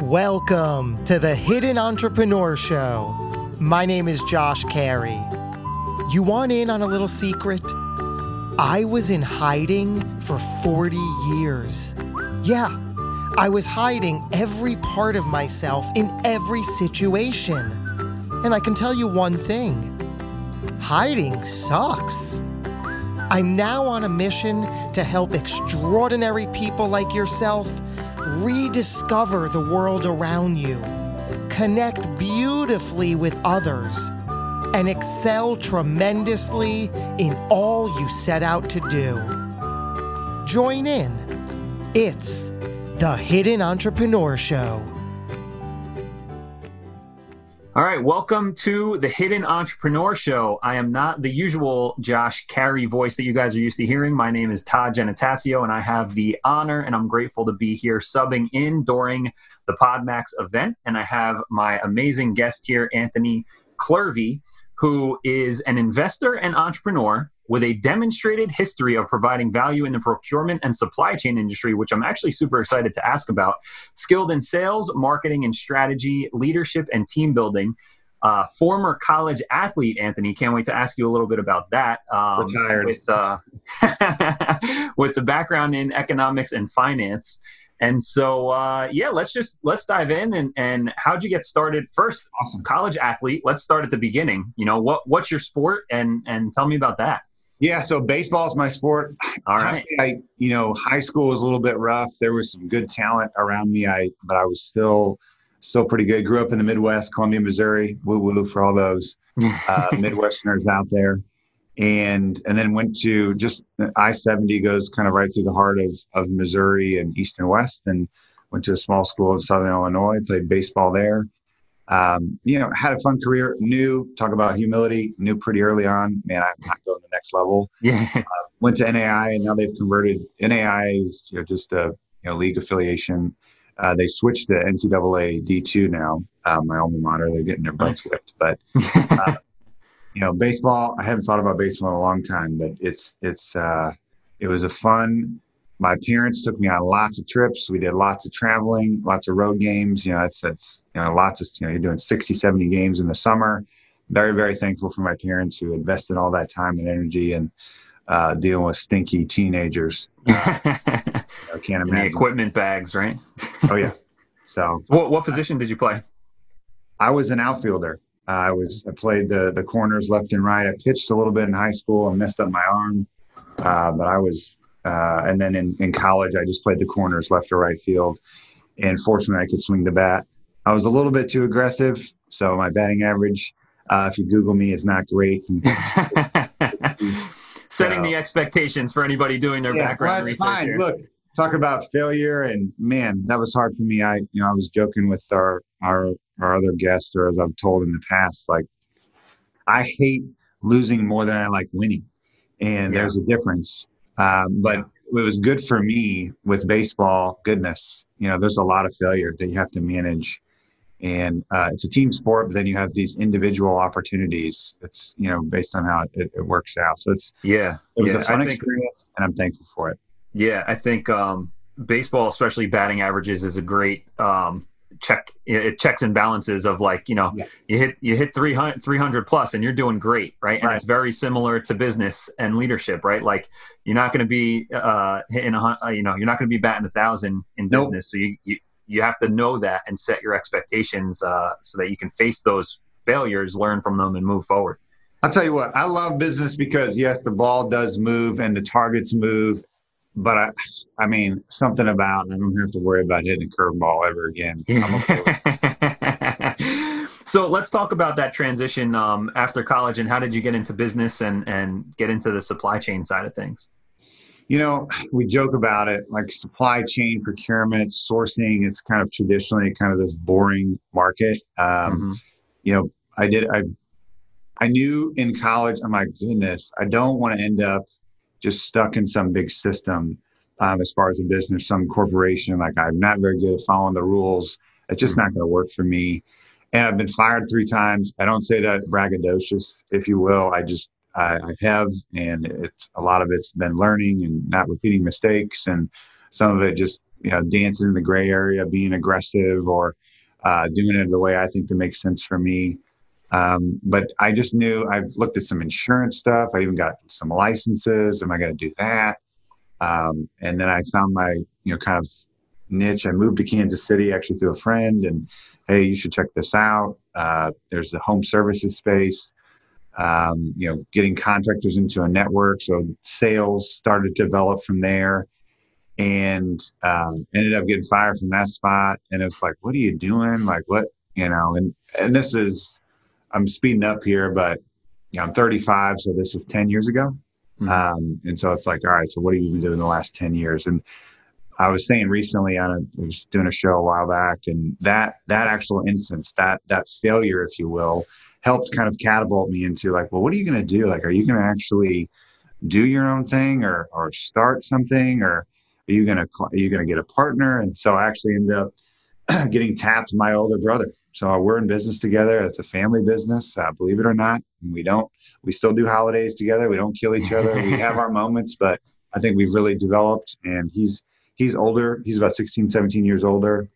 Welcome to the Hidden Entrepreneur Show. My name is Josh Carey. You want in on a little secret? I was in hiding for 40 years. Yeah, I was hiding every part of myself in every situation. And I can tell you one thing hiding sucks. I'm now on a mission to help extraordinary people like yourself rediscover the world around you, connect beautifully with others, and excel tremendously in all you set out to do. Join in. It's the Hidden Entrepreneur Show. All right, welcome to the Hidden Entrepreneur Show. I am not the usual Josh Carey voice that you guys are used to hearing. My name is Todd Giannattasio, and I have the honor and I'm grateful to be here subbing in during the PodMax event. And I have my amazing guest here, Anthony Clervi, who is an investor and entrepreneur with a demonstrated history of providing value in the procurement and supply chain industry, which I'm actually super excited to ask about. Skilled in sales, marketing, and strategy, leadership, and team building. Uh, former college athlete, Anthony. Can't wait to ask you a little bit about that. Um, Retired. With, uh, with the background in economics and finance. And so, uh, yeah, let's just let's dive in and and how'd you get started? First, awesome. college athlete. Let's start at the beginning. You know what what's your sport and and tell me about that. Yeah, so baseball is my sport. All right. I, you know, high school was a little bit rough. There was some good talent around me. I, but I was still, still pretty good. Grew up in the Midwest, Columbia, Missouri. Woo woo for all those uh, Midwesterners out there. And and then went to just I seventy goes kind of right through the heart of of Missouri and East and West, and went to a small school in Southern Illinois. Played baseball there um, you know, had a fun career. Knew talk about humility. Knew pretty early on, man, I'm not going to the next level. Yeah. Uh, went to NAI, and now they've converted. NAI is you know, just a you know league affiliation. Uh, they switched to NCAA D2 now. Uh, my alma mater. They're getting their butts whipped, but. Uh, you know, baseball. I haven't thought about baseball in a long time, but it's it's uh, it was a fun my parents took me on lots of trips. We did lots of traveling, lots of road games. You know, it's, it's, you know, lots of, you know, you're doing 60, 70 games in the summer. Very, very thankful for my parents who invested all that time and energy and uh, dealing with stinky teenagers. Uh, I can't imagine. equipment bags, right? oh, yeah. So, what, what position did you play? I was an outfielder. Uh, I was I played the the corners left and right. I pitched a little bit in high school and messed up my arm, uh, but I was uh, and then in, in college, I just played the corners left or right field. And fortunately, I could swing the bat. I was a little bit too aggressive. So my batting average, uh, if you Google me, is not great. Setting so, the expectations for anybody doing their yeah, background well, research. Fine. Here. Look, talk about failure, and man, that was hard for me. I, you know, I was joking with our our our other guests, or as I've told in the past, like I hate losing more than I like winning, and yeah. there's a difference. Um, but it was good for me with baseball. Goodness, you know, there's a lot of failure that you have to manage, and uh, it's a team sport. But then you have these individual opportunities. It's you know based on how it, it works out. So it's yeah, it was yeah, a fun think, experience, and I'm thankful for it. Yeah, I think um, baseball, especially batting averages, is a great um, check it checks and balances of like you know yeah. you hit you hit 300, 300 plus and you're doing great right and right. it's very similar to business and leadership right like you're not going to be uh hitting a uh, you know you're not going to be batting a thousand in nope. business so you, you you have to know that and set your expectations uh so that you can face those failures learn from them and move forward I'll tell you what, I love business because yes, the ball does move and the targets move but I, I mean, something about I don't have to worry about hitting a curveball ever again. Okay so let's talk about that transition um, after college and how did you get into business and and get into the supply chain side of things? You know, we joke about it like supply chain procurement, sourcing. It's kind of traditionally kind of this boring market. Um, mm-hmm. You know, I did. I I knew in college. Oh my goodness, I don't want to end up just stuck in some big system um, as far as a business, some corporation. Like I'm not very good at following the rules. It's just not going to work for me. And I've been fired three times. I don't say that braggadocious, if you will. I just I, I have, and it's a lot of it's been learning and not repeating mistakes, and some of it just you know dancing in the gray area, being aggressive, or uh, doing it the way I think that makes sense for me. Um, but I just knew I've looked at some insurance stuff. I even got some licenses. Am I going to do that? Um, and then I found my, you know, kind of niche. I moved to Kansas City actually through a friend, and hey, you should check this out. Uh, there's the home services space. Um, you know, getting contractors into a network. So sales started to develop from there, and um, ended up getting fired from that spot. And it's like, what are you doing? Like, what you know? And and this is I'm speeding up here, but you know, I'm 35, so this was 10 years ago. Mm-hmm. Um, and so it's like, all right, so what have you been doing the last 10 years? And I was saying recently on a, I was doing a show a while back and that, that actual instance, that, that failure, if you will, helped kind of catapult me into like, well, what are you going to do? Like, are you going to actually do your own thing or, or start something or are you going to, are you going to get a partner? And so I actually ended up getting tapped my older brother so we're in business together. It's a family business, uh, believe it or not. We don't. We still do holidays together. We don't kill each other. we have our moments, but I think we've really developed. And he's he's older. He's about 16, 17 years older.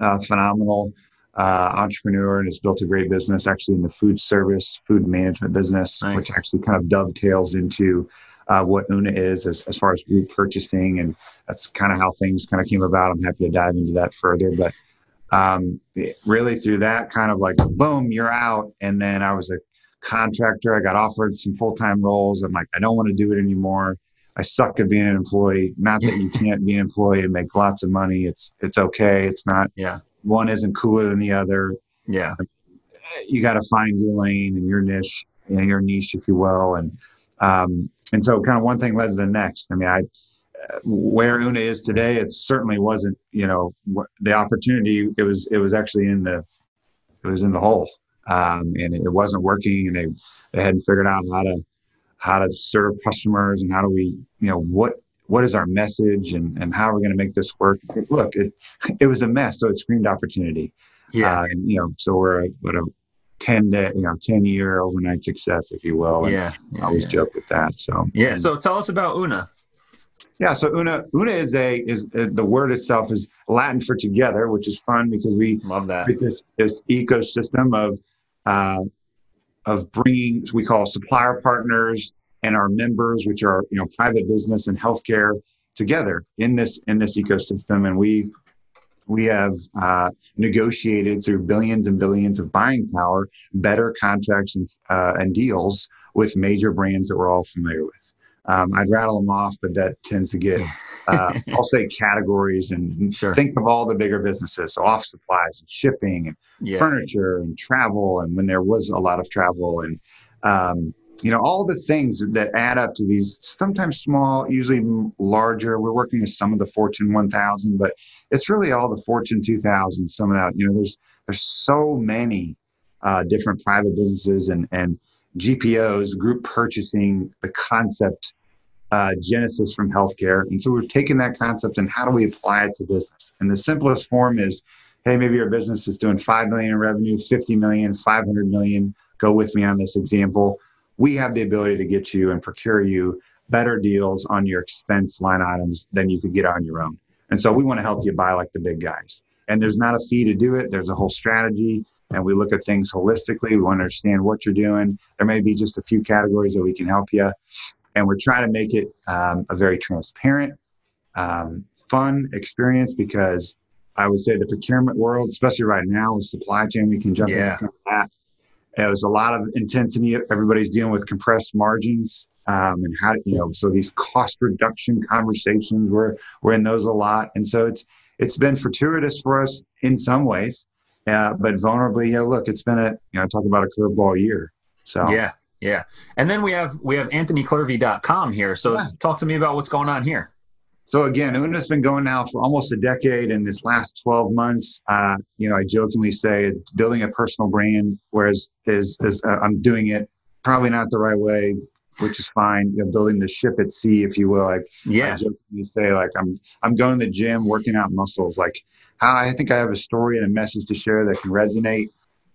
Uh, phenomenal uh, entrepreneur and has built a great business actually in the food service, food management business, nice. which actually kind of dovetails into uh, what Una is as, as far as group purchasing. And that's kind of how things kind of came about. I'm happy to dive into that further. But um, really through that kind of like boom you're out. And then i was a contractor. I got offered some full-time roles. I'm like i don't want to do it anymore. I suck at being an employee. Not that you can't be an employee and make lots of money. It's it's okay. It's not yeah. one isn't cooler than the other. Yeah. You got to find your lane and your niche and your niche if you will. And um and so kind of one thing led to the next. I mean i where Una is today, it certainly wasn't, you know, the opportunity. It was, it was actually in the, it was in the hole, um, and it wasn't working, and they, they hadn't figured out how to, how to serve customers, and how do we, you know, what, what is our message, and and how are we going to make this work? Look, it, it was a mess, so it screamed opportunity. Yeah, uh, and you know, so we're a, what a 10 day, you know, 10 year overnight success, if you will. And yeah, yeah I always yeah. joke with that. So, yeah. So tell us about Una. Yeah, so una una is a is uh, the word itself is Latin for together, which is fun because we love that this this ecosystem of uh, of bringing we call supplier partners and our members, which are you know private business and healthcare, together in this in this ecosystem, and we we have uh, negotiated through billions and billions of buying power better contracts and, uh, and deals with major brands that we're all familiar with. Um, I'd rattle them off, but that tends to get, uh, I'll say categories and sure. think of all the bigger businesses. So office supplies and shipping and yeah. furniture and travel. And when there was a lot of travel and, um, you know, all the things that add up to these sometimes small, usually larger. We're working with some of the Fortune 1000, but it's really all the Fortune 2000. Some of that, you know, there's there's so many uh, different private businesses and and GPOs, group purchasing, the concept uh, genesis from healthcare. And so we've taken that concept and how do we apply it to business? And the simplest form is, hey, maybe your business is doing 5 million in revenue, 50 million, 500 million. Go with me on this example. We have the ability to get you and procure you better deals on your expense line items than you could get on your own. And so we want to help you buy like the big guys. And there's not a fee to do it. There's a whole strategy and we look at things holistically. We want to understand what you're doing. There may be just a few categories that we can help you and we're trying to make it um, a very transparent, um, fun experience because I would say the procurement world, especially right now with supply chain, we can jump yeah. into that. It was a lot of intensity. Everybody's dealing with compressed margins. Um, and how you know so these cost reduction conversations we're we're in those a lot and so it's it's been fortuitous for us in some ways uh, but vulnerably yeah look it's been a you know talk about a curveball year so yeah Yeah. And then we have we have anthonyclervi.com here. So yeah. talk to me about what's going on here. So again, Una's been going now for almost a decade. In this last 12 months, uh, you know, I jokingly say building a personal brand, whereas is, is uh, I'm doing it probably not the right way, which is fine. You know, building the ship at sea, if you will. Like yeah, I jokingly say like I'm I'm going to the gym, working out muscles. Like how I think I have a story and a message to share that can resonate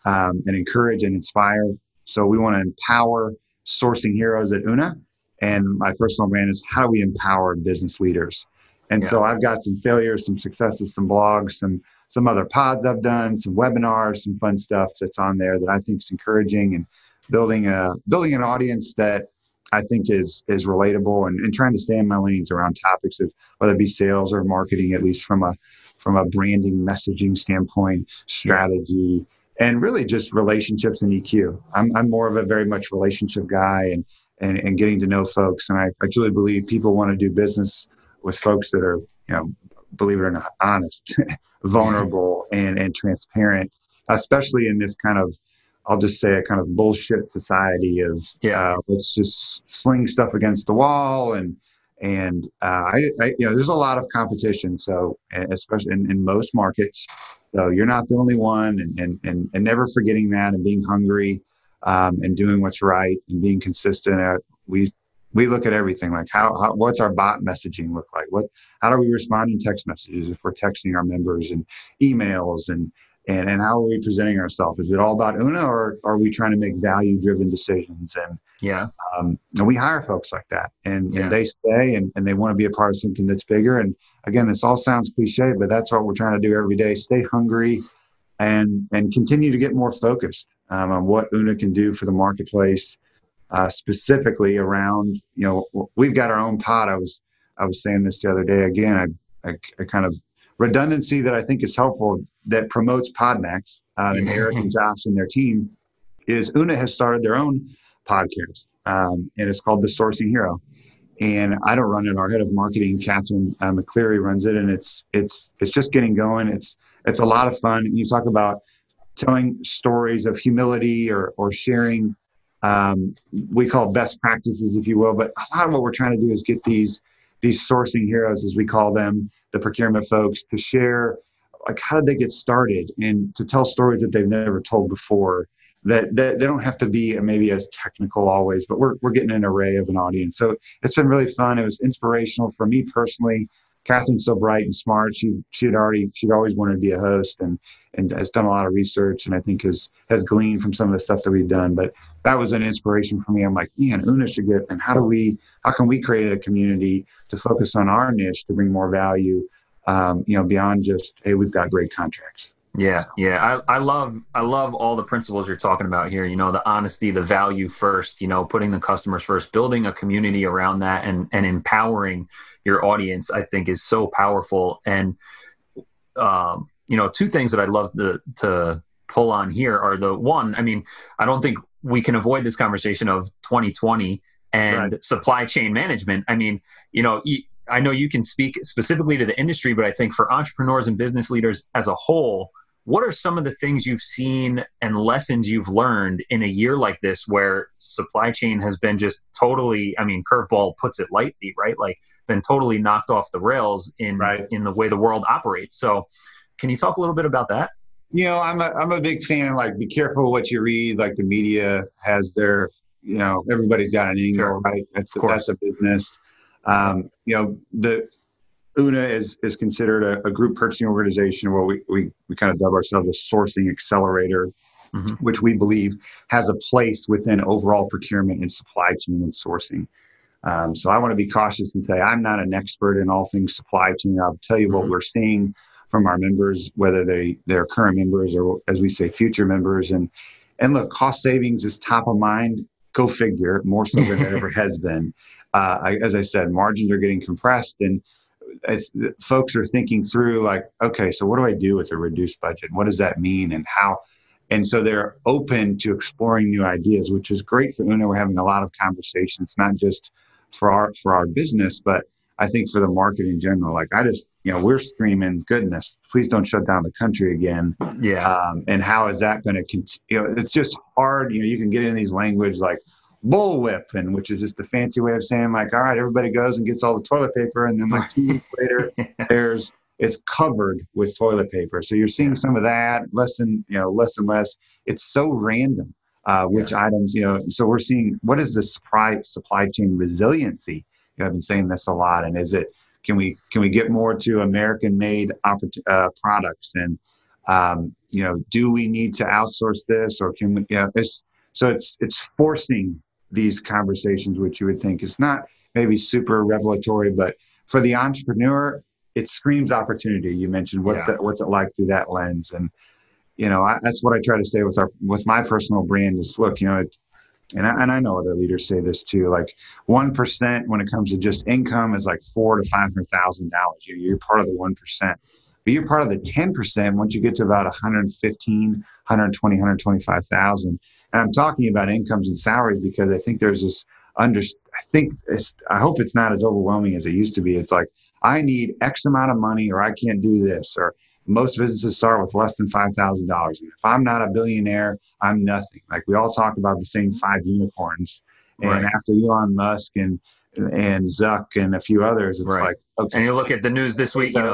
um, and encourage and inspire. So we want to empower sourcing heroes at Una and my personal brand is how do we empower business leaders? And yeah. so I've got some failures, some successes, some blogs, some some other pods I've done, some webinars, some fun stuff that's on there that I think is encouraging and building a building an audience that I think is is relatable and, and trying to stay in my lanes around topics of whether it be sales or marketing, at least from a from a branding messaging standpoint, strategy, and really just relationships and EQ. I'm I'm more of a very much relationship guy and and, and getting to know folks. And I, I truly believe people want to do business with folks that are, you know, believe it or not, honest, vulnerable, and, and transparent, especially in this kind of, I'll just say a kind of bullshit society of, yeah, uh, let's just sling stuff against the wall and, and uh, I, I, you know, there's a lot of competition. So, especially in, in most markets, so you're not the only one, and, and and and never forgetting that and being hungry um, and doing what's right and being consistent. We we look at everything like how, how, what's our bot messaging look like? What how do we respond in text messages if we're texting our members and emails and and and how are we presenting ourselves? Is it all about Una or are we trying to make value driven decisions? And yeah, um, and we hire folks like that, and, yeah. and they stay and, and they want to be a part of something that's bigger. And again, this all sounds cliche, but that's what we're trying to do every day: stay hungry and and continue to get more focused um, on what Una can do for the marketplace, uh, specifically around you know we've got our own pod. I was I was saying this the other day again. I I kind of redundancy that I think is helpful that promotes Podmax uh, and Eric and Josh and their team is Una has started their own podcast um, and it's called The Sourcing Hero. And I don't run it. Our head of marketing, Catherine uh, McCleary, runs it, and it's it's it's just getting going. It's it's a lot of fun. You talk about telling stories of humility or, or sharing, um, we call best practices, if you will. But a lot of what we're trying to do is get these, these sourcing heroes, as we call them, the procurement folks, to share like how did they get started and to tell stories that they've never told before that, that they don't have to be uh, maybe as technical always, but we're, we're getting an array of an audience. So it's been really fun. It was inspirational for me personally Catherine's so bright and smart. She she had already she'd always wanted to be a host and and has done a lot of research and I think has has gleaned from some of the stuff that we've done. But that was an inspiration for me. I'm like, man, Una should get and how do we how can we create a community to focus on our niche to bring more value, um, you know, beyond just hey, we've got great contracts. Yeah, yeah. I, I love I love all the principles you're talking about here. You know, the honesty, the value first, you know, putting the customers first, building a community around that and and empowering your audience, I think is so powerful. And um, you know, two things that I'd love to to pull on here are the one. I mean, I don't think we can avoid this conversation of 2020 and right. supply chain management. I mean, you know. I know you can speak specifically to the industry, but I think for entrepreneurs and business leaders as a whole, what are some of the things you've seen and lessons you've learned in a year like this where supply chain has been just totally i mean curveball puts it lightly right like been totally knocked off the rails in right. in the way the world operates so can you talk a little bit about that you know i'm a, I'm a big fan like be careful what you read like the media has their you know everybody's got an angle sure. right that's a, that's a business um, you know the Una is is considered a, a group purchasing organization where we, we, we kind of dub ourselves a sourcing accelerator, mm-hmm. which we believe has a place within overall procurement and supply chain and sourcing. Um, so I want to be cautious and say I'm not an expert in all things supply chain. I'll tell you mm-hmm. what we're seeing from our members, whether they they're current members or as we say future members. And and look, cost savings is top of mind. Go figure, more so than it ever has been. Uh, I, as I said, margins are getting compressed and as folks are thinking through like okay so what do i do with a reduced budget what does that mean and how and so they're open to exploring new ideas which is great for una we're having a lot of conversations not just for our for our business but i think for the market in general like i just you know we're screaming goodness please don't shut down the country again. Yeah. Um, and how is that going to continue you know it's just hard you know you can get in these language like bullwhip, and which is just the fancy way of saying like, all right, everybody goes and gets all the toilet paper, and then like two weeks later, there's it's covered with toilet paper. So you're seeing some of that, less and you know, less and less. It's so random uh, which yeah. items you know. So we're seeing what is the supply supply chain resiliency. You know, I've been saying this a lot, and is it can we can we get more to American made uh, products and um, you know do we need to outsource this or can we yeah it's so it's it's forcing these conversations which you would think is not maybe super revelatory but for the entrepreneur it screams opportunity you mentioned what's yeah. that what's it like through that lens and you know I, that's what i try to say with our with my personal brand is look you know it, and I, and I know other leaders say this too like 1% when it comes to just income is like four to five hundred thousand dollars. You're part of the 1% but you're part of the 10% once you get to about 115 120 125000 and i'm talking about incomes and salaries because i think there's this under i think it's i hope it's not as overwhelming as it used to be. It's like i need x amount of money or i can't do this or most businesses start with less than $5,000. And if I'm not a billionaire, I'm nothing. Like we all talk about the same five unicorns. And right. after Elon Musk and and Zuck and a few others, it's right. like okay. And you look at the news this week, you know,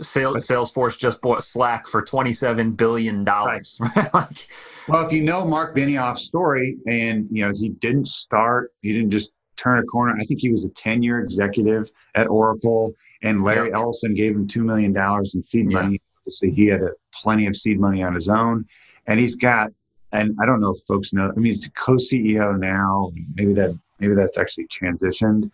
Salesforce just bought Slack for twenty-seven billion dollars. Right. like, well, if you know Mark Benioff's story, and you know he didn't start, he didn't just turn a corner. I think he was a ten-year executive at Oracle, and Larry yep. Ellison gave him two million dollars in seed money. Yeah obviously he had a, plenty of seed money on his own, and he's got. And I don't know if folks know. I mean, he's co-CEO now. Maybe that maybe that's actually transitioned,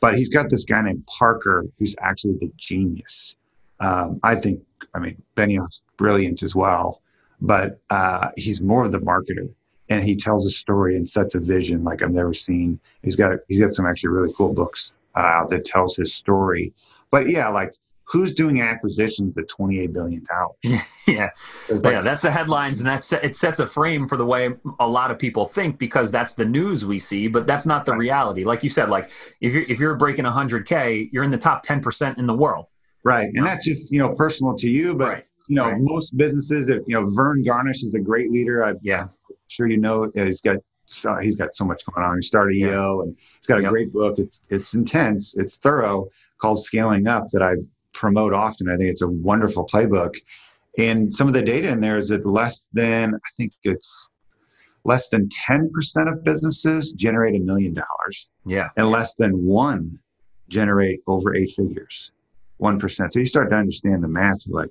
but he's got this guy named Parker who's actually the genius. Um, I think. I mean, Benioff's brilliant as well, but uh, he's more of the marketer and he tells a story and sets a vision like I've never seen. He's got he's got some actually really cool books uh, that tells his story. But yeah, like who's doing acquisitions at 28 billion dollars yeah like, yeah that's the headlines and that's it sets a frame for the way a lot of people think because that's the news we see but that's not the right. reality like you said like if you're if you're breaking 100k you're in the top 10% in the world right and that's just you know personal to you but right. you know right. most businesses If you know Verne Harnish is a great leader i yeah I'm sure you know he's got so he's got so much going on he started eo yeah. and he's got a yep. great book it's it's intense it's thorough called scaling up that i promote often. I think it's a wonderful playbook. And some of the data in there is that less than, I think it's less than 10% of businesses generate a million dollars. Yeah. And less than one generate over eight figures. 1%. So you start to understand the math. You're like,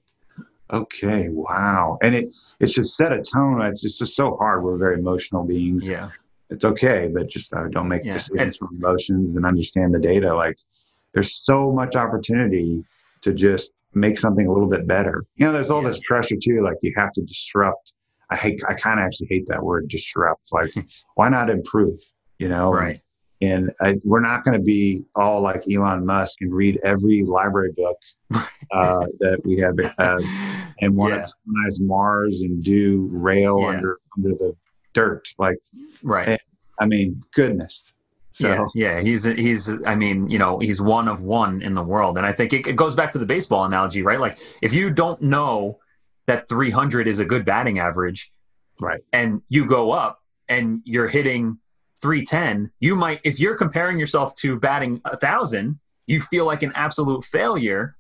okay, wow. And it, it should set a tone. It's just, it's just so hard. We're very emotional beings. Yeah. It's okay, but just uh, don't make yeah. decisions and, from emotions and understand the data. Like there's so much opportunity to just make something a little bit better. You know, there's all yeah. this pressure too, like you have to disrupt. I hate, I kind of actually hate that word disrupt. Like, why not improve? You know, right? And I, we're not going to be all like Elon Musk and read every library book uh, that we have uh, and want yeah. to colonize Mars and do rail yeah. under under the dirt. Like, right? And, I mean, goodness. So. Yeah, yeah, he's he's. I mean, you know, he's one of one in the world, and I think it, it goes back to the baseball analogy, right? Like, if you don't know that 300 is a good batting average, right, and you go up and you're hitting 310, you might, if you're comparing yourself to batting a thousand, you feel like an absolute failure.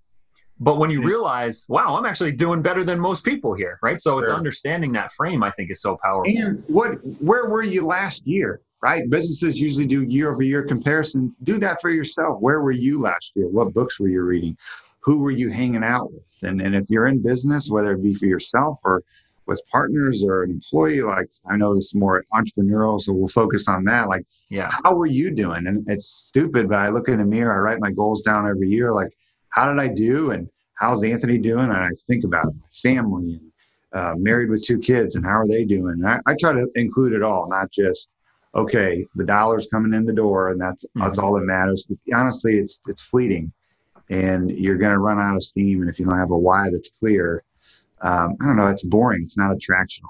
But when you mm-hmm. realize, wow, I'm actually doing better than most people here, right? So it's understanding that frame, I think, is so powerful. And what, where were you last year? Right? Businesses usually do year over year comparisons. Do that for yourself. Where were you last year? What books were you reading? Who were you hanging out with? And, and if you're in business, whether it be for yourself or with partners or an employee, like I know this is more entrepreneurial, so we'll focus on that. Like, yeah, how were you doing? And it's stupid, but I look in the mirror, I write my goals down every year. Like, how did I do? And how's Anthony doing? And I think about my family and uh, married with two kids and how are they doing? I, I, try to include it all, not just okay, the dollar's coming in the door, and that's mm-hmm. that's all that matters. But honestly, it's it's fleeting, and you're going to run out of steam. And if you don't have a why that's clear, um, I don't know, it's boring. It's not attractional.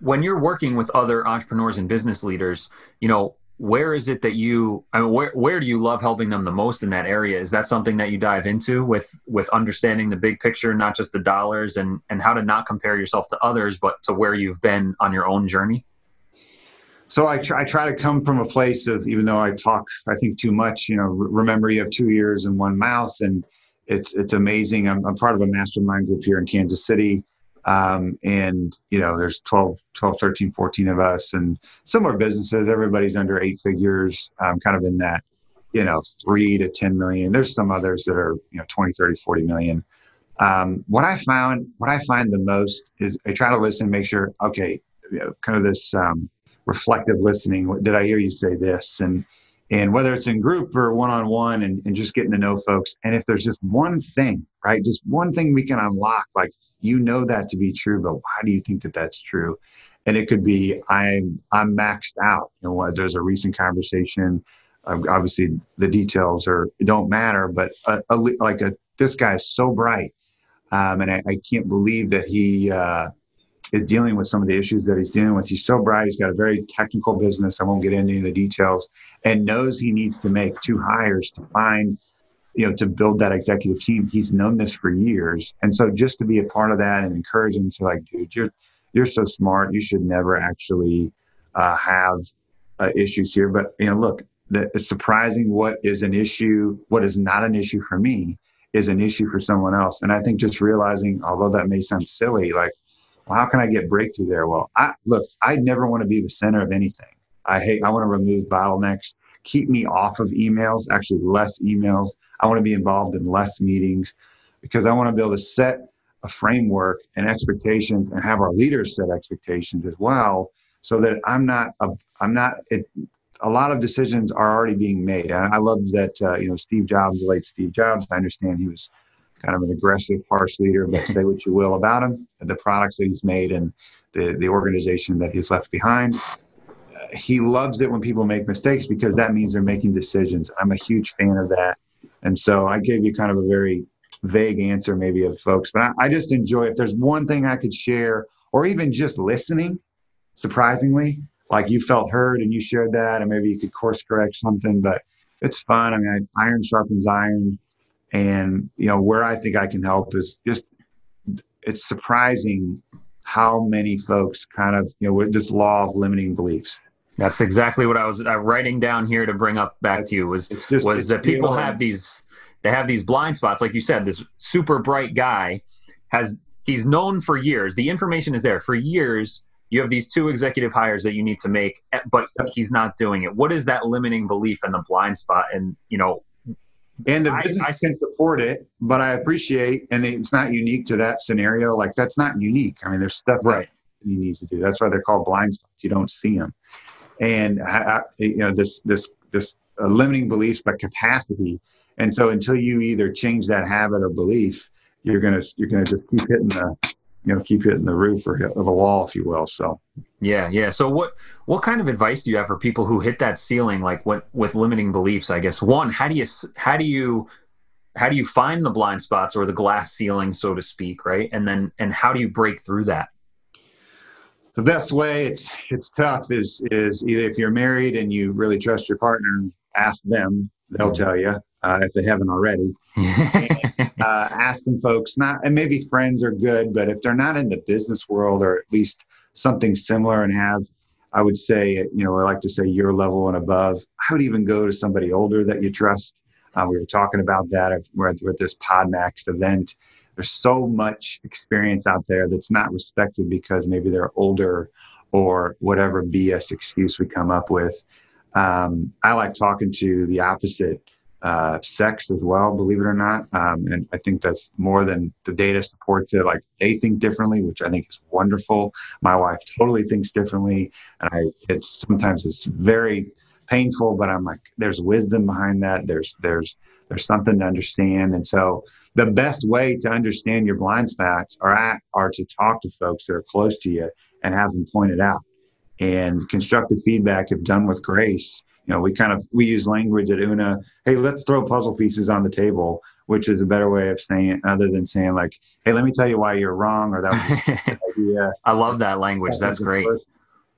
when you're working with other entrepreneurs and business leaders, you know, where is it that you I mean where where do you love helping them the most in that area? Is that something that you dive into with with understanding the big picture, not just the dollars and and how to not compare yourself to others, but to where you've been on your own journey? So I try, I try to come from a place of even though I talk I think too much, you know, remember you have two ears and one mouth and it's it's amazing. I'm, I'm part of a mastermind group here in Kansas City um, and you know there's 12 12 13 14 of us and similar businesses. Everybody's under eight figures um, kind of in that you know three to 10 million. There's some others that are you know 20 30 40 million. Um, what i found what i find the most is i try to listen make sure okay you know, kind of this um, reflective listening. Did i hear you say this? And and whether it's in group or one-on-one and, and just getting to know folks. And if there's just one thing right just one thing we can unlock like you know that to be true but why do you think that that's true? And it could be i'm i'm maxed out. You know there's a recent conversation um, obviously the details are don't matter but a, a, like a this guy is so bright um, and I, I, can't believe that he uh, is dealing with some of the issues that he's dealing with. He's so bright he's got a very technical business i won't get into the details and knows he needs to make two hires to find you know, to build that executive team. He's known this for years. And so just to be a part of that and encourage him to like, dude, you're, you're so smart. You should never actually uh, have uh, issues here. But, you know, look, the, it's surprising what is an issue, what is not an issue for me is an issue for someone else. And I think just realizing, although that may sound silly, like, well, how can I get breakthrough there? Well, I look, I never want to be the center of anything. I hate, I want to remove bottlenecks keep me off of emails, actually less emails. I want to be involved in less meetings because I want to be able to set a framework and expectations and have our leaders set expectations as well so that I'm not a, I'm not it, a lot of decisions are already being made. And I love that uh, you know Steve Jobs, the late Steve Jobs. I understand he was kind of an aggressive, harsh leader, but say what you will about him, the products that he's made, and the the organization that he's left behind he loves it when people make mistakes because that means they're making decisions. I'm a huge fan of that. And so I gave you kind of a very vague answer, maybe, of folks, but I, I just enjoy if there's one thing I could share, or even just listening, surprisingly, like you felt heard and you shared that, and maybe you could course correct something, but it's fun. I mean, I, iron sharpens iron. And, you know, where I think I can help is just, it's surprising how many folks kind of, you know, with this law of limiting beliefs that's exactly what I was uh, writing down here to bring up back to you was just, was that people have these they have these blind spots. Like you said this super bright guy has he's known for years. The information is there. For years you have these two executive hires that you need to make eh, but he's not doing it. What is that limiting belief and the blind spot? And you know and the business I, I, can support it but i appreciate and it's not unique to that scenario. Like that's not unique. I mean there's stuff right. you need to do. That's why they're called blind spots. You don't see them and you know this this this uh, limiting beliefs but capacity. And so until you either change that habit or belief you're gonna you're gonna just keep hitting the you know keep hitting the roof or, hit, the wall if you will so. Yeah yeah. So what what kind of advice do you have for people who hit that ceiling like what with limiting beliefs i guess? One how do you how do you how do you find the blind spots or the glass ceiling so to speak right? And then and how do you break through that the best way it's it's tough is is either if you're married and you really trust your partner ask them they'll tell you uh, if they haven't already and, uh, ask some folks not and maybe friends are good but if they're not in the business world or at least something similar and have I would say, you know, I like to say your level and above. I would even go to somebody older that you trust. Uh, we were talking about that. We're at, we're at this PodMax event. There's so much experience out there that's not respected because maybe they're older or whatever BS excuse we come up with. Um, I like talking to the opposite uh, sex as well, believe it or not. Um, and I think that's more than the data supports it. Like they think differently, which I think is wonderful. My wife totally thinks differently, and I it's sometimes it's very painful, but I'm like, there's wisdom behind that. There's there's there's something to understand, and so the best way to understand your blind spots are at, are to talk to folks that are close to you and have them pointed out. And constructive feedback, if done with grace, you know, we kind of we use language at Una. Hey, let's throw puzzle pieces on the table, which is a better way of saying it, other than saying like, "Hey, let me tell you why you're wrong," or that was idea. I love that language. That's great.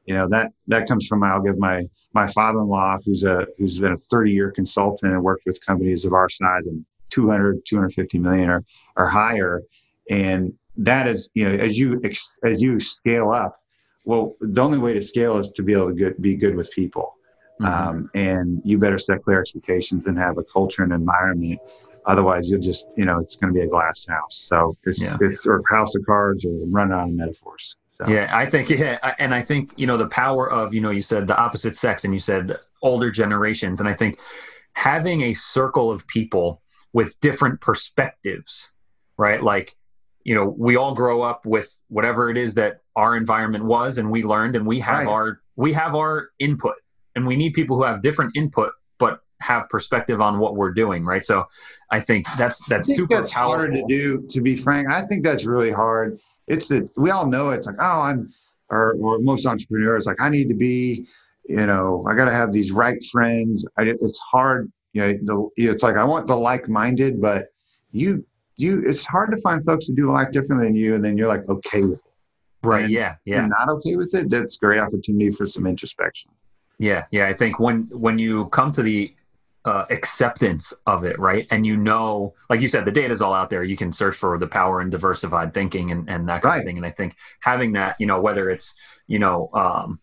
You know that that comes from I'll give my my father-in-law, who's a who's been a 30-year consultant and worked with companies of our size and 200, 250 million or or higher, and that is you know as you as you scale up, well, the only way to scale is to be able to get, be good with people Mm-hmm. Um, and you better set clear expectations and have a culture and environment. Otherwise, you'll just, you know, it's going to be a glass house. So it's, yeah. it's or house of cards or run out of metaphors. So. Yeah, I think, yeah. And I think, you know, the power of, you know, you said the opposite sex and you said older generations. And I think having a circle of people with different perspectives, right? Like, you know, we all grow up with whatever it is that our environment was and we learned and we have right. our, we have our input and we need people who have different input but have perspective on what we're doing right so i think that's that's think super that's powerful. harder to do to be frank i think that's really hard it's that we all know it's like oh i'm or, or most entrepreneurs like i need to be you know i got to have these right friends I, it's hard you know the, it's like i want the like-minded but you you it's hard to find folks that do life differently than you and then you're like okay with it right and yeah yeah not okay with it that's great opportunity for some introspection yeah, yeah. I think when when you come to the uh, acceptance of it, right, and you know, like you said, the data is all out there. You can search for the power and diversified thinking and, and that kind right. of thing. And I think having that, you know, whether it's you know, um,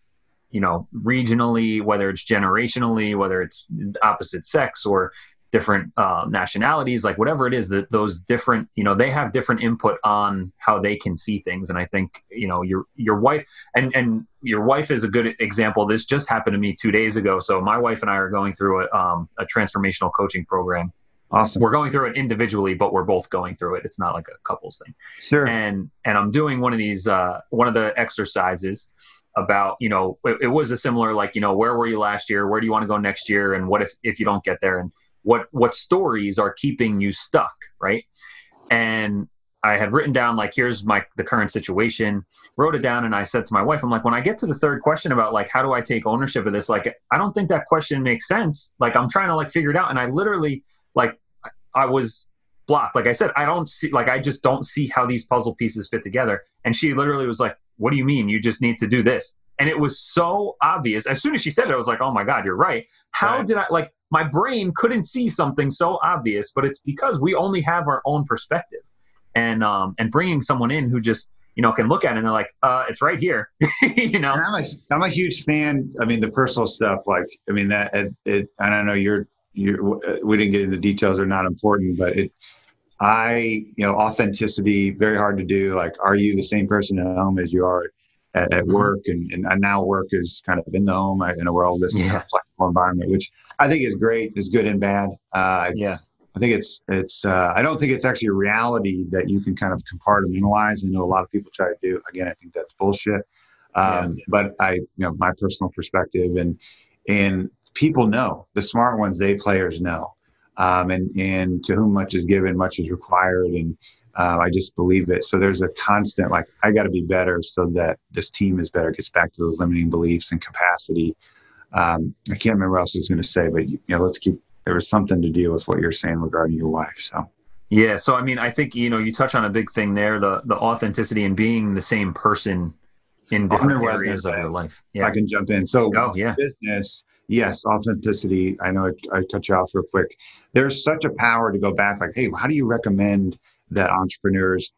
you know, regionally, whether it's generationally, whether it's opposite sex or different uh, nationalities, like whatever it is, that those different, you know, they have different input on how they can see things. And I think, you know, your your wife and and your wife is a good example. This just happened to me two days ago. So my wife and I are going through a, um, a transformational coaching program. Awesome. We're going through it individually, but we're both going through it. It's not like a couples thing. Sure. And and I'm doing one of these uh, one of the exercises about you know it, it was a similar like you know where were you last year? Where do you want to go next year? And what if if you don't get there? And what what stories are keeping you stuck right? And i had written down like here's my the current situation wrote it down and i said to my wife i'm like when i get to the third question about like how do i take ownership of this? Like i don't think that question makes sense. Like i'm trying to like figure it out and i literally like i was blocked. Like i said i don't see like i just don't see how these puzzle pieces fit together. And she literally was like what do you mean you just need to do this and it was so obvious as soon as she said it i was like oh my god you're right how right. did i like my brain couldn't see something so obvious, but it's because we only have our own perspective. And um, and bringing someone in who just you know can look at it and they're like, uh, it's right here. you know, and I'm a I'm a huge fan. I mean, the personal stuff, like I mean that it, it I don't know you're you we didn't get into details are not important, but it I you know authenticity very hard to do. Like, are you the same person at home as you are at, at mm-hmm. work, and, and now work is kind of in the home in a world this yeah. flexible environment, which I think is great, is good and bad. Uh, yeah. I think it's it's. Uh, I don't think it's actually a reality that you can kind of compartmentalize. I know a lot of people try to do. Again, I think that's bullshit. Um, yeah. But I, you know, my personal perspective and and people know the smart ones. They players know, um, and and to whom much is given, much is required, and uh, I just believe it. So there's a constant like I got to be better so that this team is better. Gets back to those limiting beliefs and capacity. Um, I can't remember what else I was going to say, but you know, let's keep. There was something to deal with what you're saying regarding your wife. So. Yeah, so I mean, I think you know you touch on a big thing there the the authenticity and being the same person in different areas of your life. Yeah, I can jump in. So, oh, yeah. business, yes, authenticity. I know I, I cut you off real quick. There's such a power to go back. Like, hey, how do you recommend that entrepreneurs,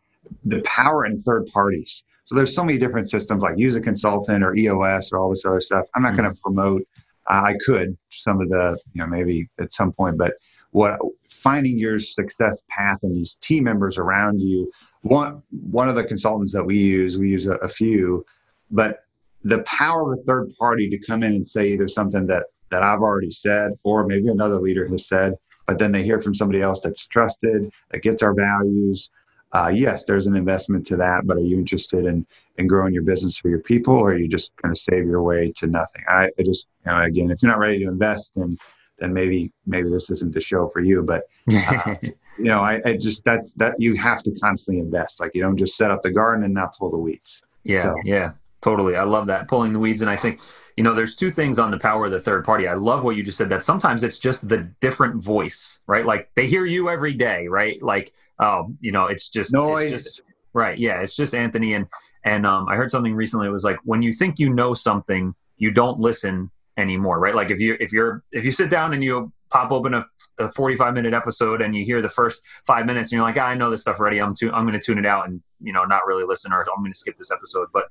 the power in third parties. So there's so many different systems like use a consultant or EOS or all this other stuff. I'm not mm-hmm. going to promote. Uh, I could some of the, you know, maybe at some point, but what finding your success path and these team members around you. One one of the consultants that we use, we use a, a few, but the power of a third party to come in and say either something that that I've already said or maybe another leader has said, but then they hear from somebody else that's trusted, that gets our values. Uh, yes, there's an investment to that, but are you interested in in growing your business for your people, or are you just going to save your way to nothing? I, I just, you know, again, if you're not ready to invest, then then maybe maybe this isn't the show for you. But uh, you know, I, I, just that that you have to constantly invest. Like you don't just set up the garden and not pull the weeds. Yeah, so. yeah, totally. I love that pulling the weeds, and I think you know, there's two things on the power of the third party. I love what you just said. That sometimes it's just the different voice, right? Like they hear you every day, right? Like, oh, you know, it's just noise. It's just, right? Yeah, it's just Anthony and and um, I heard something recently. It was like when you think you know something, you don't listen anymore, right? Like if you if you're if you sit down and you pop open a, a 45 minute episode and you hear the first five minutes and you're like, ah, I know this stuff already. I'm tu- I'm going to tune it out and you know not really listen or I'm going to skip this episode. But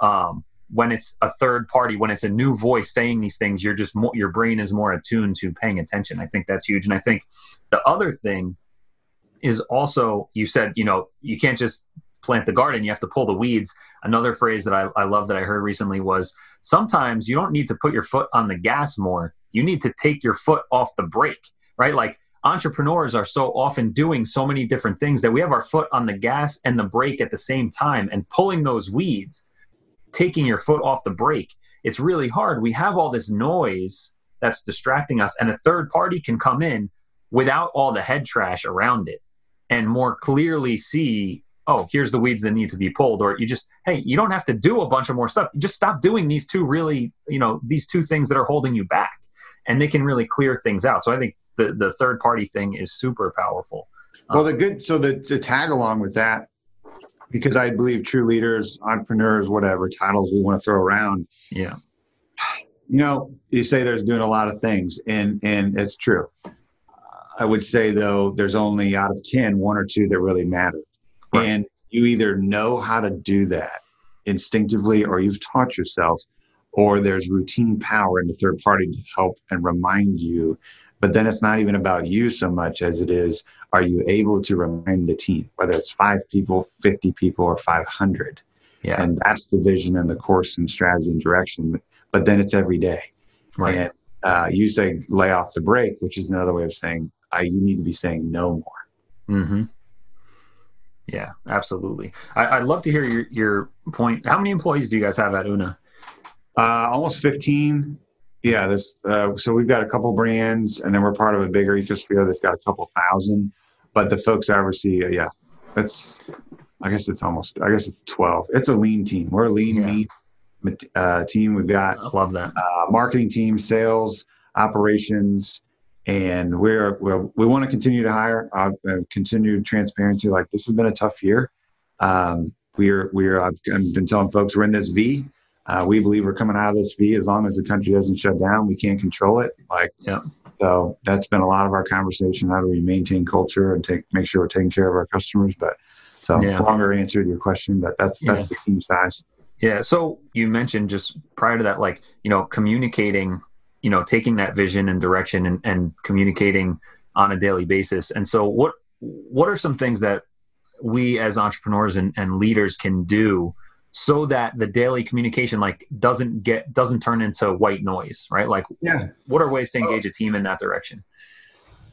um, when it's a third party, when it's a new voice saying these things, you're just more, your brain is more attuned to paying attention. I think that's huge. And I think the other thing is also you said you know you can't just plant the garden you have to pull the weeds another phrase that I, I love that i heard recently was sometimes you don't need to put your foot on the gas more. You need to take your foot off the brake, right? Like entrepreneurs are so often doing so many different things that we have our foot on the gas and the brake at the same time and pulling those weeds, taking your foot off the brake. It's really hard. We have all this noise that's distracting us, and a third party can come in without all the head trash around it and more clearly see oh, here's the weeds that need to be pulled, or you just, hey, you don't have to do a bunch of more stuff. You just stop doing these two really, you know, these two things that are holding you back, and they can really clear things out. So I think the the third party thing is super powerful. Well, the um, good so the to tag along with that, because I believe true leaders, entrepreneurs, whatever titles we want to throw around. Yeah. You know, you say there's doing a lot of things, and and it's true. I would say though, there's only out of 10, one or two that really matter. Right. And you either know how to do that instinctively or you've taught yourself, or there's routine power in the third party to help and remind you. But then it's not even about you so much as it is are you able to remind the team, whether it's five people, 50 people, or 500? Yeah. And that's the vision and the course and strategy and direction. But then it's every day. Right. And uh, you say lay off the brake, which is another way of saying I, you need to be saying no more. Mm-hmm. Yeah, absolutely. I, would love to hear your, your point. How many employees do you guys have at Una? Uh, almost 15. Yeah, there's, uh, so we've got a couple brands, and then we're part of a bigger ecosphere that's got a couple thousand. But the folks I oversee, uh, yeah, that's, I guess it's almost, I guess it's 12. It's a lean team. We're a lean, yeah. mean uh, team. We've got, I love that. Uh, marketing team, sales, operations, and we're, we're we want to continue to hire uh, continued transparency like this has been a tough year um, we're we're i've been telling folks we're in this v uh, we believe we're coming out of this v as long as the country doesn't shut down we can't control it like yeah so that's been a lot of our conversation how do we maintain culture and take make sure we're taking care of our customers but so yeah. longer answer to your question but that's that's yeah. the team size yeah so you mentioned just prior to that like you know communicating you know taking that vision and direction and, and communicating on a daily basis and so what what are some things that we as entrepreneurs and, and leaders can do so that the daily communication like doesn't get doesn't turn into white noise right like yeah what are ways to engage a team in that direction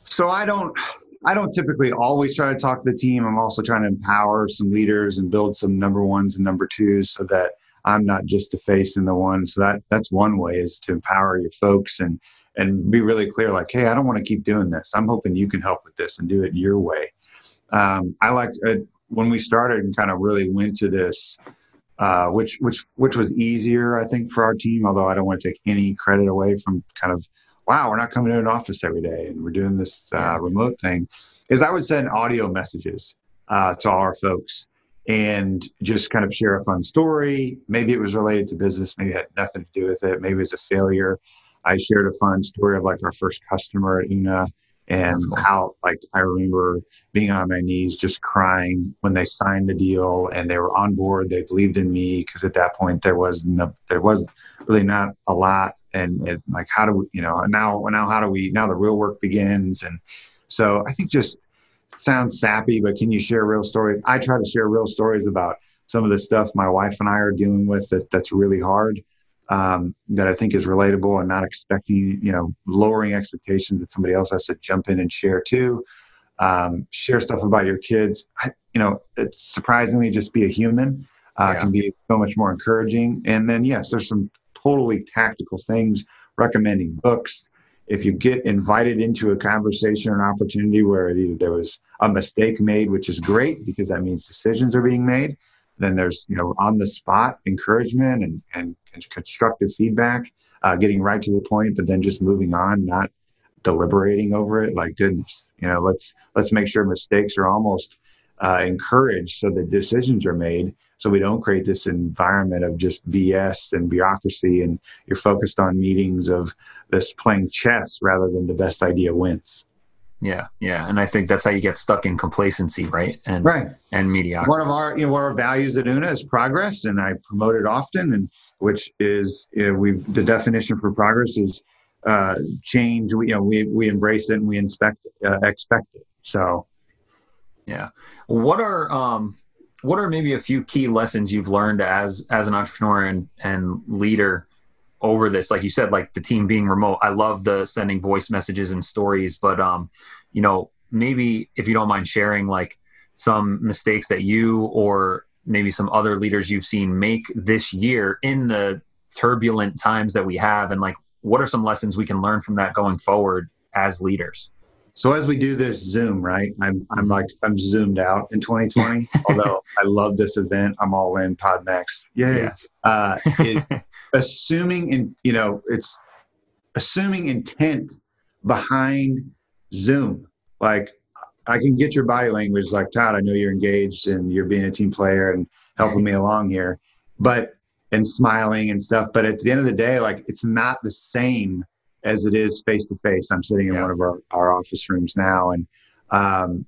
so i don't i don't typically always try to talk to the team i'm also trying to empower some leaders and build some number ones and number twos so that I'm not just a face in the one. So that that's one way is to empower your folks and and be really clear, like, hey, I don't want to keep doing this. I'm hoping you can help with this and do it your way. Um, I like uh, when we started and kind of really went to this, uh, which which which was easier, I think, for our team. Although I don't want to take any credit away from kind of, wow, we're not coming to an office every day and we're doing this uh, remote thing. Is I would send audio messages uh, to all our folks and just kind of share a fun story. Maybe it was related to business, maybe it had nothing to do with it, maybe it was a failure. I shared a fun story of like our first customer at Una and cool. how like I remember being on my knees just crying when they signed the deal and they were on board. They believed in me because at that point there was no, there was really not a lot. And it, like, how do we, you know, now, now, how do we, now the real work begins. And so I think just sounds sappy, but can you share real stories? I try to share real stories about some of the stuff my wife and I are dealing with that that's really hard. Um, that I think is relatable and not expecting, you know, lowering expectations that somebody else has to jump in and share too. Um, share stuff about your kids. I, you know, it's surprisingly just be a human uh, yeah. can be so much more encouraging. And then, yes, there's some totally tactical things, recommending books. If you get invited into a conversation or an opportunity where either there was a mistake made, which is great because that means decisions are being made, then there's you know on the spot encouragement and, and, and constructive feedback, uh, getting right to the point, but then just moving on, not deliberating over it. Like goodness, you know, let's let's make sure mistakes are almost uh, encouraged so that decisions are made so we don't create this environment of just BS and bureaucracy and you're focused on meetings of this playing chess rather than the best idea wins. Yeah, yeah, and I think that's how you get stuck in complacency, right? And right, and mediocrity. One of our, you know, one of our values at Una is progress, and I promote it often. And which is, you know, we the definition for progress is uh, change. We, you know, we we embrace it and we inspect uh, expect it. So, yeah. What are um, what are maybe a few key lessons you've learned as as an entrepreneur and, and leader over this like you said like the team being remote i love the sending voice messages and stories but um you know maybe if you don't mind sharing like some mistakes that you or maybe some other leaders you've seen make this year in the turbulent times that we have and like what are some lessons we can learn from that going forward as leaders so as we do this Zoom, right? I'm I'm like I'm zoomed out in 2020. although I love this event, I'm all in PodMax. Yay! Yeah. Uh, is assuming in you know it's assuming intent behind Zoom. Like I can get your body language, like Todd. I know you're engaged and you're being a team player and helping me along here, but and smiling and stuff. But at the end of the day, like it's not the same as it is face to face. I'm sitting in yeah. one of our, our office rooms now, and um,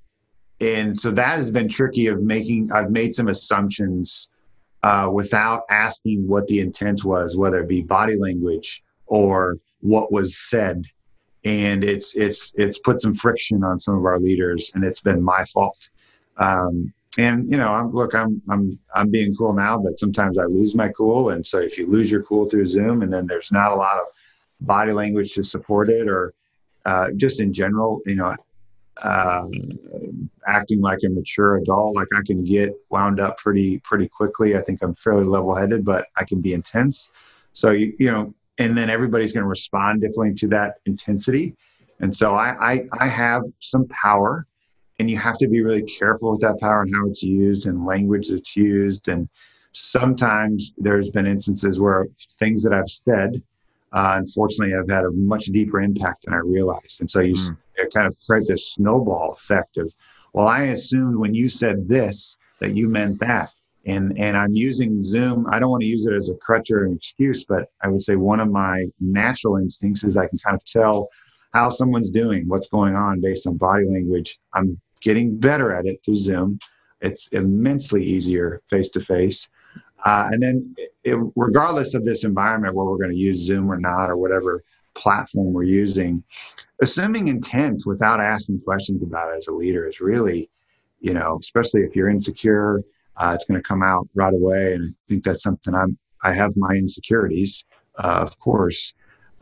and so that has been tricky. Of making, I've made some assumptions uh, without asking what the intent was, whether it be body language or what was said, and it's it's it's put some friction on some of our leaders, and it's been my fault. Um, and you know, I'm, look, I'm I'm I'm being cool now, but sometimes I lose my cool, and so if you lose your cool through Zoom, and then there's not a lot of body language to support it or uh, just in general, you know, uh, acting like a mature adult. Like I can get wound up pretty pretty quickly. I think I'm fairly level headed, but I can be intense. So you you know, and then everybody's going to respond differently to that intensity. And so I, I I have some power, and you have to be really careful with that power and how it's used and language that's used. And sometimes there's been instances where things that I've said uh, unfortunately have had a much deeper impact than I realized. And so you mm. kind of create this snowball effect of, well, I assumed when you said this that you meant that. And, and I'm using Zoom. I don't want to use it as a crutch or an excuse, but I would say one of my natural instincts is I can kind of tell how someone's doing, what's going on based on body language. I'm getting better at it through Zoom. It's immensely easier face to face. Uh, and then, it, regardless of this environment where we're going to use Zoom or not, or whatever platform we're using, assuming intent without asking questions about it as a leader is really, you know, especially if you're insecure, uh, it's going to come out right away. And I think that's something I'm. I have my insecurities, uh, of course.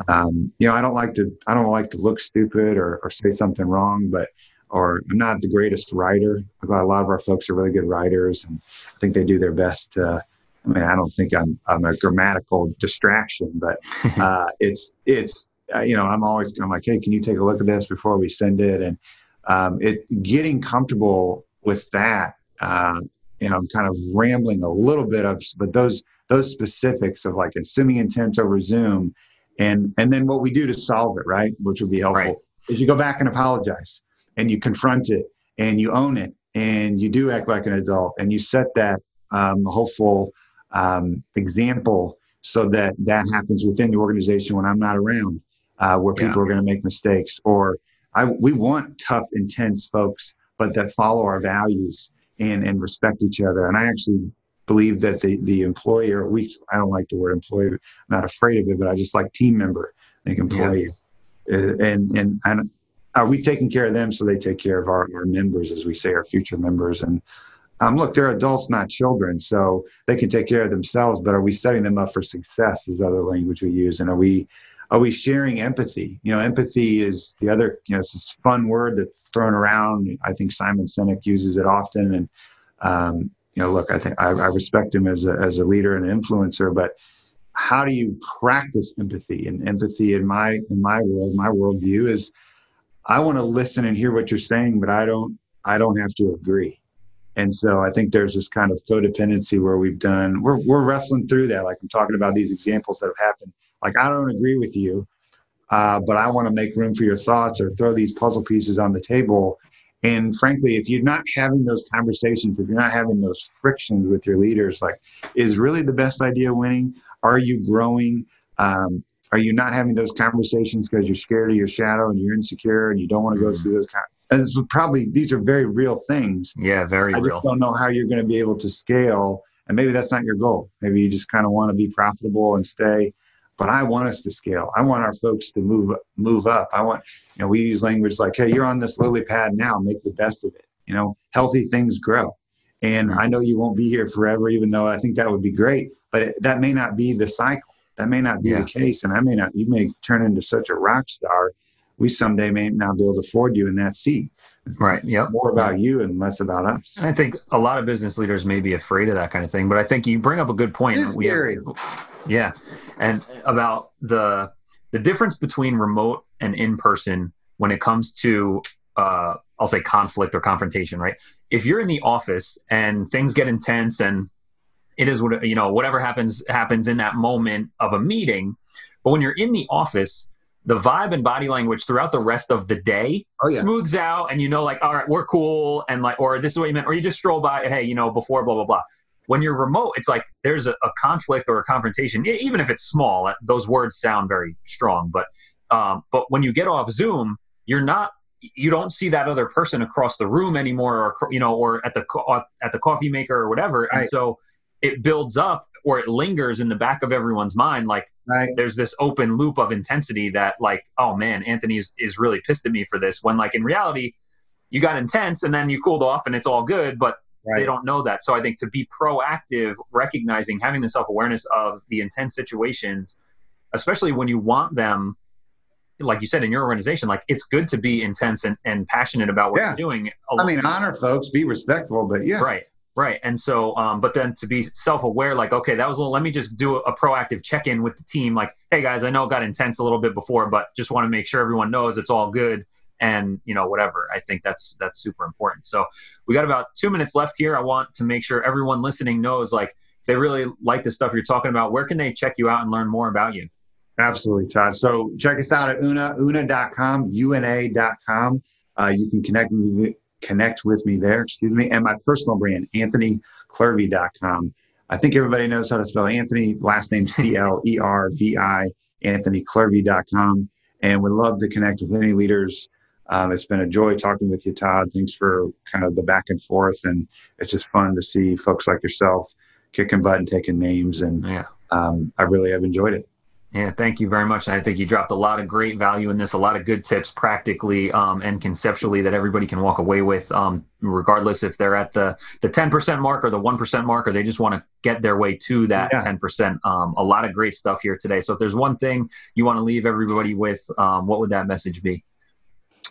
Um, you know, I don't like to. I don't like to look stupid or, or say something wrong, but or I'm not the greatest writer. A lot of our folks are really good writers, and I think they do their best to I mean, I don't think I'm I'm a grammatical distraction, but uh, it's it's uh, you know I'm always I'm like, hey, can you take a look at this before we send it? And um, it getting comfortable with that. Uh, you know, I'm kind of rambling a little bit of, but those those specifics of like assuming intent over Zoom, and and then what we do to solve it, right, which would be helpful, right. is you go back and apologize, and you confront it, and you own it, and you do act like an adult, and you set that um, hopeful um, example so that that happens within the organization when I'm not around, uh, where people yeah. are going to make mistakes or I, we want tough, intense folks, but that follow our values and, and respect each other. And I actually believe that the, the employer, we, I don't like the word employee, I'm not afraid of it, but I just like team member, I think employees. Yeah. Uh, and, and, and are we taking care of them so they take care of our, our members, as we say, our future members? And um, look, they're adults, not children, so they can take care of themselves. But are we setting them up for success? Is other language we use, and are we are we sharing empathy? You know, empathy is the other. You know, it's this fun word that's thrown around. I think Simon Sinek uses it often, and um, you know, look, I think I, I respect him as a as a leader and an influencer, but how do you practice empathy? And empathy in my in my world, my worldview is, I want to listen and hear what you're saying, but I don't I don't have to agree. And so I think there's this kind of codependency where we've done, we're, we're wrestling through that. Like I'm talking about these examples that have happened. Like, I don't agree with you, uh, but I want to make room for your thoughts or throw these puzzle pieces on the table. And frankly, if you're not having those conversations, if you're not having those frictions with your leaders, like, is really the best idea winning? Are you growing? Um, are you not having those conversations because you're scared of your shadow and you're insecure and you don't want to go mm-hmm. through those kind and this probably these are very real things. Yeah, very real. I real. just don't know how you're going to be able to scale. And maybe that's not your goal. Maybe you just kind of want to be profitable and stay. But I want us to scale. I want our folks to move move up. I want, you know, we use language like, hey, you're on this lily pad now, make the best of it. You know, healthy things grow. And hmm. I know you won't be here forever, even though I think that would be great. But it, that may not be the cycle. That may not be yeah. the case. And I may not, you may turn into such a rock star we someday may not be able to afford you in that seat. Right. Yep. More about you and less about us. And I think a lot of business leaders may be afraid of that kind of thing, but I think you bring up a good point. It's scary. Have, yeah, and about the the difference between remote and in person when it comes to uh, I'll say conflict or confrontation. Right. If you're in the office and things get intense and it is what you know whatever happens happens in that moment of a meeting, but when you're in the office the vibe and body language throughout the rest of the day oh, yeah. smooths out and you know like all right we're cool and like or this is what you meant or you just stroll by hey you know before blah blah blah when you're remote it's like there's a, a conflict or a confrontation even if it's small those words sound very strong but um, but when you get off zoom you're not you don't see that other person across the room anymore or you know or at the at the coffee maker or whatever and so it builds up or it lingers in the back of everyone's mind like right. there's this open loop of intensity that like oh man anthony is, is really pissed at me for this when like in reality you got intense and then you cooled off and it's all good but right. they don't know that so i think to be proactive recognizing having the self-awareness of the intense situations especially when you want them like you said in your organization like it's good to be intense and, and passionate about what yeah. you're doing i mean honor folks be respectful but yeah right Right. And so, um, but then to be self aware, like, okay, that was a little, let me just do a, a proactive check in with the team. Like, hey guys, I know it got intense a little bit before, but just want to make sure everyone knows it's all good and, you know, whatever. I think that's, that's super important. So we got about two minutes left here. I want to make sure everyone listening knows, like, if they really like the stuff you're talking about, where can they check you out and learn more about you? Absolutely, Todd. So check us out at una, una.com, una.com. Uh, you can connect connect with me there, excuse me, and my personal brand, anthonyclervi.com. I think everybody knows how to spell Anthony, last name C L E R V I, anthonyclervi.com. And would love to connect with any leaders. Um, it's been a joy talking with you, Todd. Thanks for kind of the back and forth. And it's just fun to see folks like yourself kicking butt and taking names. And yeah. um, I really have enjoyed it. Yeah, thank you very much. And I think you dropped a lot of great value in this, a lot of good tips practically um, and conceptually that everybody can walk away with, um, regardless if they're at the, the 10% mark or the 1% mark, or they just want to get their way to that yeah. 10%. Um, a lot of great stuff here today. So if there's one thing you want to leave everybody with, um, what would that message be?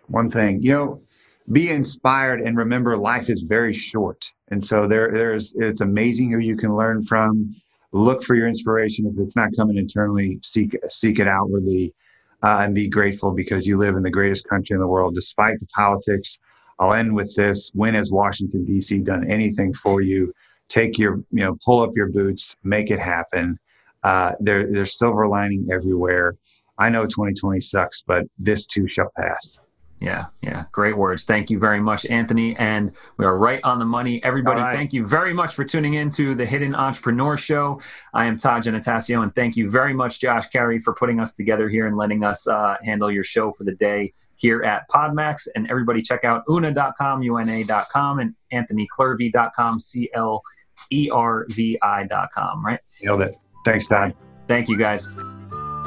One thing, you know, be inspired and remember life is very short. And so there, there's, it's amazing who you can learn from look for your inspiration. If it's not coming internally, seek seek it outwardly, uh, and be grateful because you live in the greatest country in the world, despite the politics. I'll end with this: When has Washington D.C. done anything for you? Take your, you know, pull up your boots, make it happen. Uh, there, there's silver lining everywhere. I know 2020 sucks, but this too shall pass. Yeah, yeah. Great words. Thank you very much, Anthony. And we are right on the money. Everybody, right. thank you very much for tuning in to the Hidden Entrepreneur Show. I am Todd Giannattasio, and thank you very much, Josh Carey, for putting us together here and letting us uh, handle your show for the day here at Podmax. And everybody check out una.com, una.com, and anthonyclervi.com, C L E R V I.com, right? Nailed it. Thanks, Todd. Thank you, guys.